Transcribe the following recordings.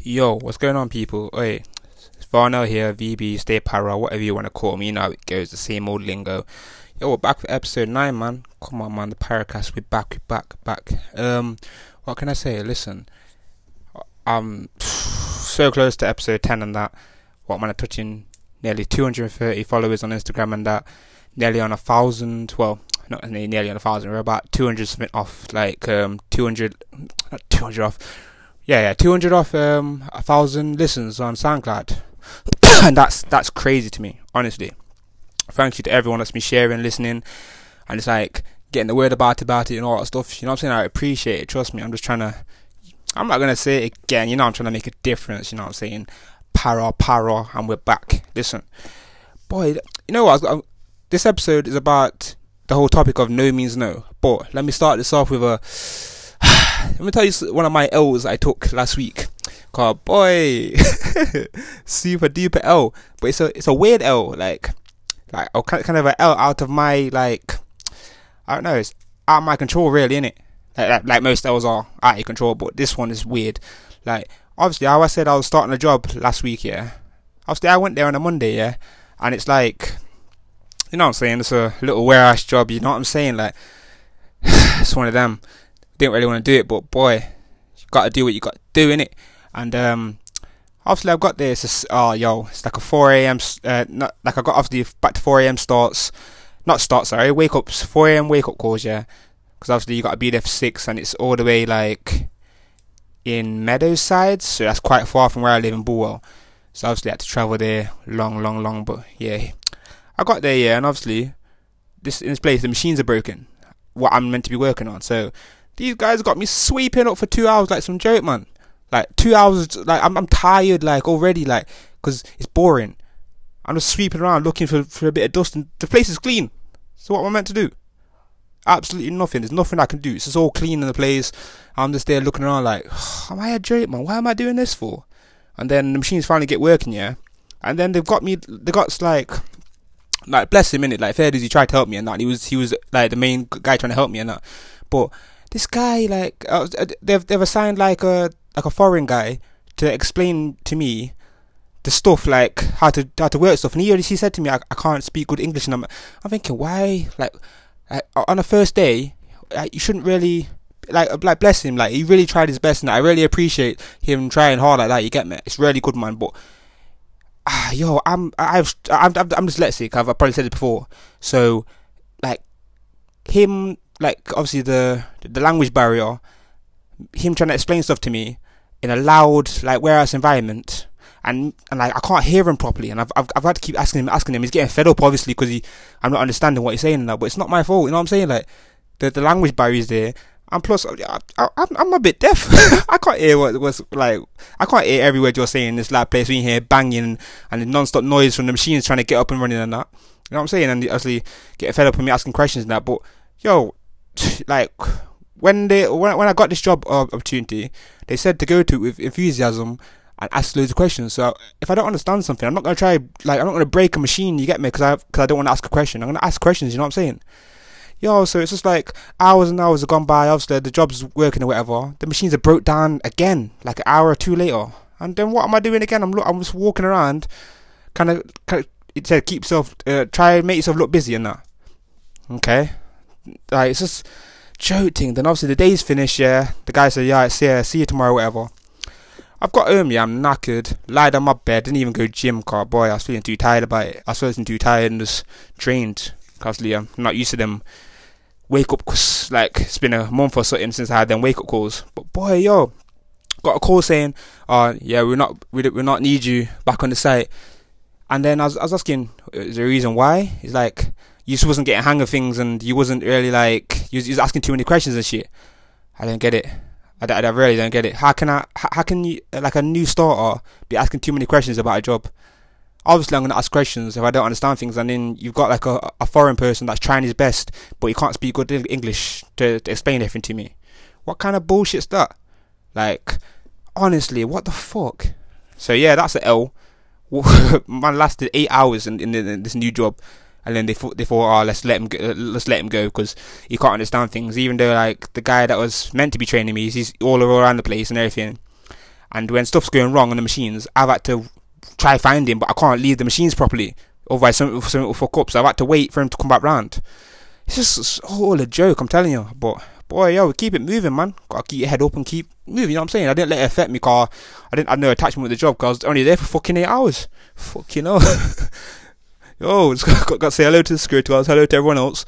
Yo, what's going on, people? Hey, it's Varnell here, VB, Stay Para, whatever you want to call me. You know it goes, the same old lingo. Yo, we're back for episode 9, man. Come on, man, the Paracast, we're back, we're back, back. Um, what can I say? Listen, I'm so close to episode 10 and that. What, man, I'm touching nearly 230 followers on Instagram and that. Nearly on a thousand, well, not nearly on a thousand, we're about 200 something off, like, um, 200, not 200 off yeah, yeah, 200 off um, a thousand listens on SoundCloud, and that's that's crazy to me, honestly. Thank you to everyone that's been sharing, listening, and it's like getting the word about about it and all that stuff. You know what I'm saying? I appreciate it. Trust me. I'm just trying to. I'm not gonna say it again. You know, I'm trying to make a difference. You know what I'm saying? Para, para, and we're back. Listen, boy, you know what? I, this episode is about the whole topic of no means no. But let me start this off with a let me tell you one of my L's I took last week. Called boy, super duper L, but it's a it's a weird L, like like a kind of an L out of my like I don't know, it's out of my control really, innit? Like, like, like most L's are out of control, but this one is weird. Like obviously, how I said I was starting a job last week, yeah. Obviously, I went there on a Monday, yeah, and it's like, you know what I'm saying? It's a little warehouse job. You know what I'm saying? Like, it's one of them didn't really want to do it, but boy, you got to do what you got to do in it. And um, obviously, I've got this. Oh, yo, it's like a 4 a.m. Uh, not like I got obviously back to 4 a.m. starts, not starts. Sorry, wake ups, 4 a.m. wake up calls. Yeah, because obviously you got to be there for six, and it's all the way like in Meadowside, so that's quite far from where I live in Bulwell. So obviously I had to travel there long, long, long. But yeah, I got there, yeah, and obviously this in this place the machines are broken. What I'm meant to be working on, so these guys got me sweeping up for two hours like some joke, man. Like two hours, like I'm, I'm tired, like already, like because it's boring. I'm just sweeping around looking for for a bit of dust, and the place is clean. So what am I meant to do? Absolutely nothing. There's nothing I can do. It's just all clean in the place. I'm just there looking around like, am I a joke, man? Why am I doing this for? And then the machines finally get working, yeah. And then they've got me. They got like, like bless him in it. Like fair dues, he tried to help me and that. He was he was like the main guy trying to help me and that. But this guy like uh, uh, they've they've assigned like a like a foreign guy to explain to me the stuff like how to how to work stuff. And he already said to me I, I can't speak good English. And I'm I'm thinking why? Like uh, on a first day uh, you shouldn't really like like bless him. Like he really tried his best and I really appreciate him trying hard like that you get me? It's really good man but ah yo I'm I've I'm I'm, I'm dyslexic I've probably said it before. So like him like obviously the the language barrier, him trying to explain stuff to me in a loud like warehouse environment, and and like I can't hear him properly, and I've I've, I've had to keep asking him asking him. He's getting fed up obviously because he I'm not understanding what he's saying now, but it's not my fault. You know what I'm saying? Like the the language barrier is there. And plus, I, I, I'm a bit deaf. I can't hear what was like. I can't hear every word you're saying in this loud place. We hear banging and the non-stop noise from the machines trying to get up and running and that. You know what I'm saying? And obviously get fed up with me asking questions and that. But yo, like when they when, when I got this job opportunity, they said to go to it with enthusiasm and ask loads of questions. So if I don't understand something, I'm not gonna try like I'm not gonna break a machine. You get me? Because I because I don't want to ask a question. I'm gonna ask questions. You know what I'm saying? Yo, so it's just like hours and hours have gone by. Obviously, the job's working or whatever. The machines are broke down again, like an hour or two later. And then what am I doing again? I'm look, I'm just walking around, kind of, kind of. It said keep yourself, uh, try and make yourself look busy and that. Okay, like it's just joking. Then obviously the day's finished. Yeah, the guy said, "Yeah, see ya, see you tomorrow, whatever." I've got home. Yeah, I'm knackered. Lied on my bed. Didn't even go gym. Car boy, I was feeling too tired about it. I was feeling too tired and just drained. Cause I'm not used to them wake up. Cause like it's been a month or something since I had them wake up calls. But boy, yo, got a call saying, "Oh yeah, we're not we we're not need you back on the site." And then I was, I was asking, uh, is there a reason why? He's like, you just wasn't getting hang of things and you wasn't really like you was, you was asking too many questions and shit. I don't get it. I, I, I really don't get it. How can I? How can you uh, like a new starter be asking too many questions about a job? Obviously, I'm gonna ask questions if I don't understand things, and then you've got like a, a foreign person that's trying his best, but he can't speak good English to, to explain everything to me. What kind of bullshit's that? Like, honestly, what the fuck? So yeah, that's an L. Man lasted eight hours in, in, in this new job and then they thought they thought, oh, let's let him go, let's let him go because he can't understand things. Even though like the guy that was meant to be training me, he's all around the place and everything. And when stuff's going wrong on the machines, I've had to try find him, but I can't leave the machines properly. Otherwise, something, something will fuck up. So I've had to wait for him to come back round. It's just it's all a joke, I'm telling you. But boy, yo, we keep it moving, man. Gotta keep your head up and keep moving. You know what I'm saying? I didn't let it affect me, car. I didn't. I had no attachment with the job, cause I was only there for fucking eight hours. Fuck you know. yo, just got, got, got to say hello to the security guards, hello to everyone else.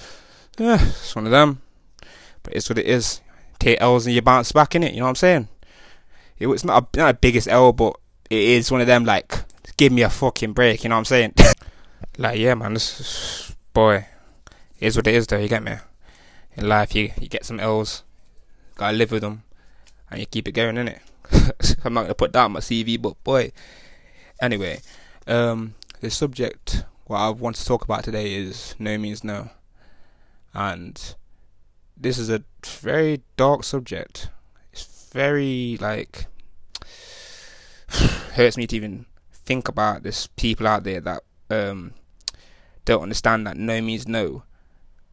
Yeah, it's one of them. But it's what it is. Take L's and you bounce back in it. You know what I'm saying? It was not a, not a biggest L, but it is one of them. Like, give me a fucking break. You know what I'm saying? like, yeah, man. This is, boy, it is what it is, though. You get me? In life, you you get some L's, gotta live with them, and you keep it going, innit? I'm not gonna put that on my CV, but boy. Anyway, um, the subject what I want to talk about today is no means no, and this is a very dark subject. It's very like hurts me to even think about this people out there that um don't understand that no means no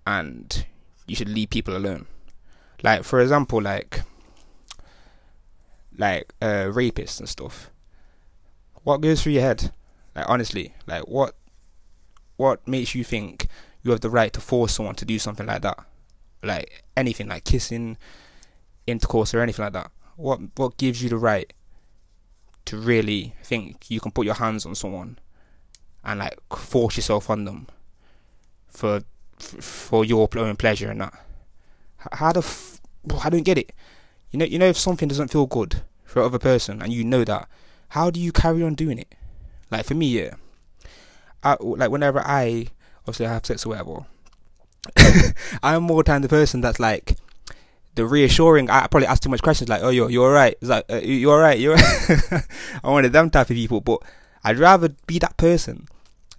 and you should leave people alone. Like for example, like like uh, rapists and stuff. What goes through your head? Like honestly, like what what makes you think you have the right to force someone to do something like that? Like anything, like kissing, intercourse, or anything like that. What what gives you the right to really think you can put your hands on someone and like force yourself on them for for your own pleasure and that. How the f- I don't get it. You know, you know, if something doesn't feel good for other person and you know that, how do you carry on doing it? Like for me, yeah. I, like whenever I obviously I have sex or whatever, I'm more time the person that's like the reassuring. I probably ask too much questions like, "Oh, you're you're alright." It's like, uh, "You're alright." You're. I wanted them type of people, but I'd rather be that person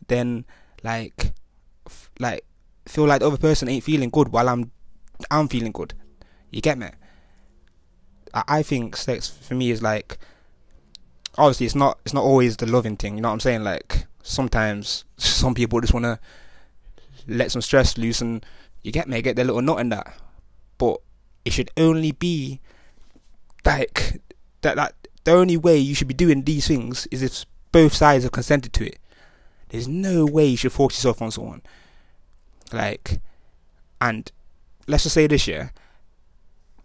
than like, f- like feel like the other person ain't feeling good while I'm I'm feeling good. You get me? I, I think sex for me is like obviously it's not it's not always the loving thing, you know what I'm saying? Like sometimes some people just wanna let some stress loose and you get me, get their little knot in that. But it should only be like that that the only way you should be doing these things is if both sides have consented to it. There's no way you should force yourself on someone. Like, and let's just say this year,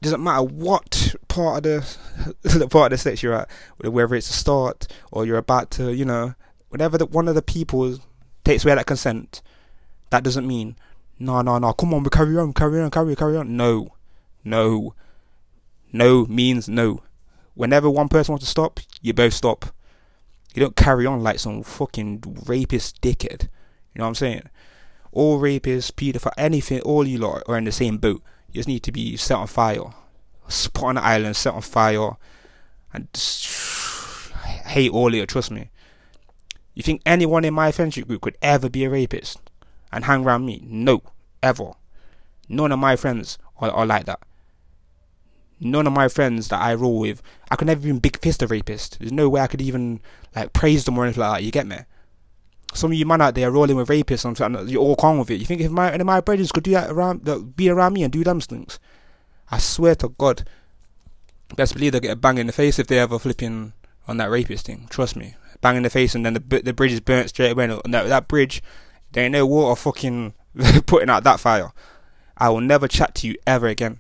doesn't matter what part of the, the part of the sex you're at, whether it's a start or you're about to, you know, whenever the, one of the people takes away that consent, that doesn't mean no, no, no. Come on, we carry on, carry on, carry on, carry on. No, no, no means no. Whenever one person wants to stop, you both stop. You don't carry on like some fucking rapist dickhead. You know what I'm saying? All rapists, paedophile, anything, all you lot are in the same boat. You just need to be set on fire. spot on the island, set on fire, and hate all of you, trust me. You think anyone in my friendship group could ever be a rapist and hang around me? No, ever. None of my friends are, are like that. None of my friends that I roll with, I could never even big fist a rapist. There's no way I could even like praise them or anything like that. You get me? Some of you man out there rolling with rapists and something, you're all calm with it. You think if my any of my brothers could do that around, be around me and do them things? I swear to God, best believe they'll get a bang in the face if they ever flipping on that rapist thing. Trust me, bang in the face and then the the bridge is burnt straight away. And that that bridge, there ain't no water fucking putting out that fire. I will never chat to you ever again.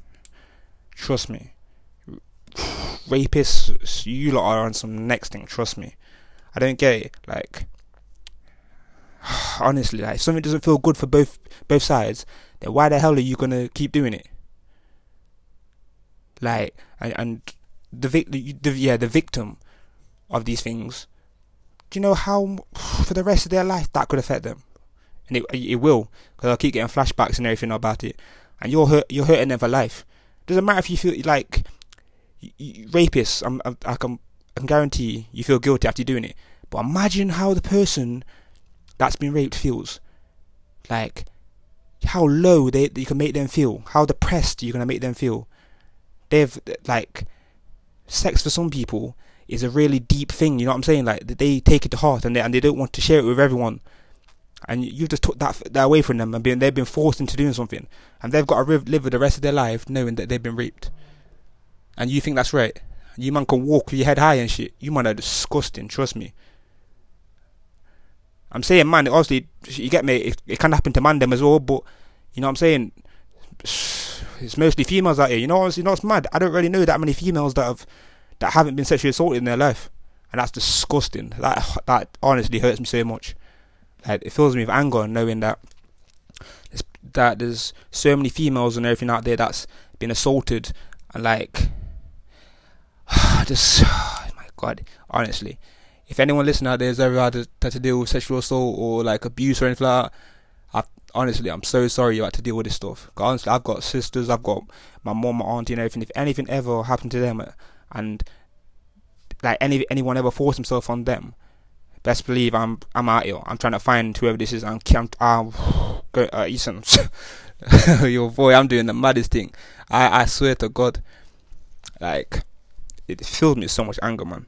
Trust me. Rapists, you lot are on some next thing. Trust me. I don't get it. Like honestly, like if something doesn't feel good for both both sides, then why the hell are you gonna keep doing it? Like, and, and the, vic- the, the yeah the victim of these things. Do you know how for the rest of their life that could affect them? And it it will because I'll keep getting flashbacks and everything about it, and you're hurt you're hurting them for life. Doesn't matter if you feel like rapists. I'm, I'm, I can I can guarantee you feel guilty after doing it. But imagine how the person that's been raped feels. Like how low they you can make them feel, how depressed you're gonna make them feel. They've like sex for some people is a really deep thing. You know what I'm saying? Like they take it to heart and they and they don't want to share it with everyone. And you just took that that away from them and been, they've been forced into doing something, and they've got to live with the rest of their life knowing that they've been raped. And you think that's right? You man can walk with your head high and shit. You man are disgusting. Trust me. I'm saying, man. Obviously, you get me. It, it can happen to man them as well, but you know what I'm saying. It's mostly females out here. You know, you know, it's mad. I don't really know that many females that have that haven't been sexually assaulted in their life, and that's disgusting. That that honestly hurts me so much. Like it fills me with anger knowing that that there's so many females and everything out there that's been assaulted and like just oh my god honestly if anyone listening out there has ever had to, to deal with sexual assault or like abuse or anything like that I honestly I'm so sorry you had to deal with this stuff honestly I've got sisters I've got my mom my auntie and everything if anything ever happened to them and like any anyone ever forced himself on them best believe I'm I'm out here. I'm trying to find whoever this is. I'm, I'm, I'm go, uh, Ethan, your boy. I'm doing the maddest thing. I I swear to God, like it filled me so much anger, man.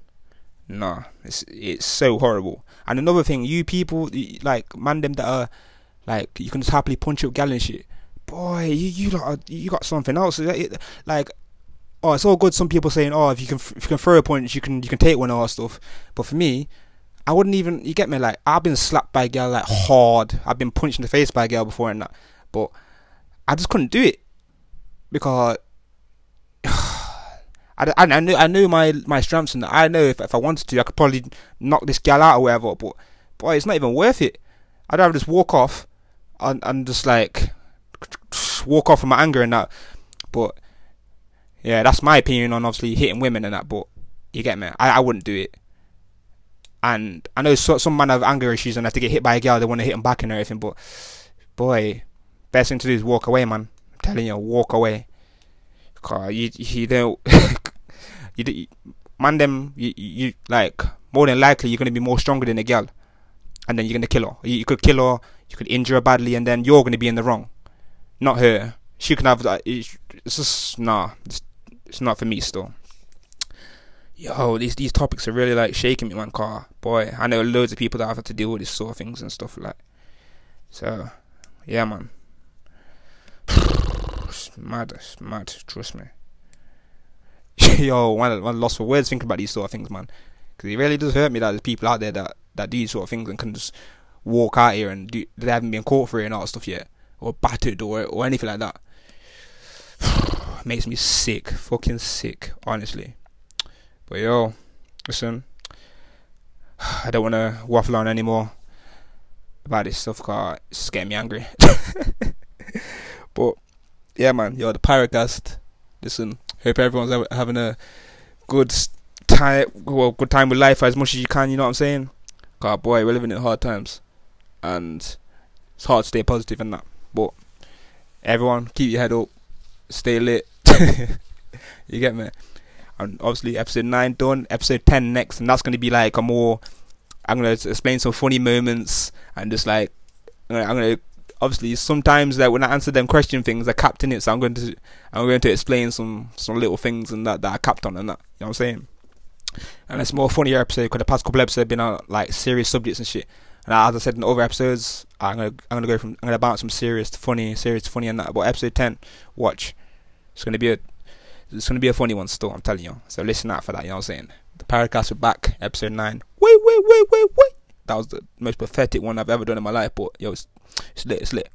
Nah, it's it's so horrible. And another thing, you people like man them that are like you can just happily punch up gal and shit. Boy, you you got you got something else. Like oh, it's all good. Some people saying, oh, if you can if you can throw a punch, you can you can take one or stuff. But for me, I wouldn't even. You get me? Like I've been slapped by a girl like hard. I've been punched in the face by a girl before and that, but I just couldn't do it because I, I, I knew I knew my my strengths and I know if if I wanted to I could probably knock this gal out or whatever. But boy, it's not even worth it. I'd rather just walk off and and just like walk off from my anger and that. But yeah, that's my opinion on obviously hitting women and that. But you get me? I I wouldn't do it. And I know so, some men have anger issues and have to get hit by a girl, they want to hit them back and everything. But boy, best thing to do is walk away, man. I'm telling you, walk away. Cause you you don't you, man them you, you like more than likely you're gonna be more stronger than a girl, and then you're gonna kill her. You, you could kill her, you could injure her badly, and then you're gonna be in the wrong, not her. She can have that. It's just nah. It's, it's not for me still yo, these these topics are really like shaking me, man. Car boy, I know loads of people that have had to deal with these sort of things and stuff like. So, yeah, man. It's mad, it's mad. Trust me. yo, one one lost for words thinking about these sort of things, man. Because it really does hurt me that there's people out there that that do these sort of things and can just walk out here and do they haven't been caught for it and all that stuff yet, or battered or or anything like that. Makes me sick, fucking sick, honestly. But yo, listen, I don't want to waffle on anymore about this stuff because it's getting me angry. but yeah, man, yo, the Paracast. Listen, hope everyone's having a good time, well, good time with life as much as you can. You know what I'm saying? God, boy, we're living in hard times, and it's hard to stay positive in that. But everyone, keep your head up, stay lit. you get me? and obviously episode nine done, episode ten next, and that's gonna be like a more. I'm gonna explain some funny moments and just like I'm gonna obviously sometimes that when I answer them question things I capped in it, so I'm going to I'm going to explain some some little things and that that I capped on and that. You know what I'm saying? And it's more funnier episode because the past couple episodes have been on like serious subjects and shit. And as I said in other episodes, I'm gonna I'm gonna go from I'm gonna bounce from serious to funny, serious to funny and that. But episode ten, watch, it's gonna be a it's to be a funny one still, I'm telling you. So listen out for that, you know what I'm saying? The Paracast are back, episode 9. Wait, wait, wait, wait, wait. That was the most pathetic one I've ever done in my life, but yo, it's, it's lit, it's lit.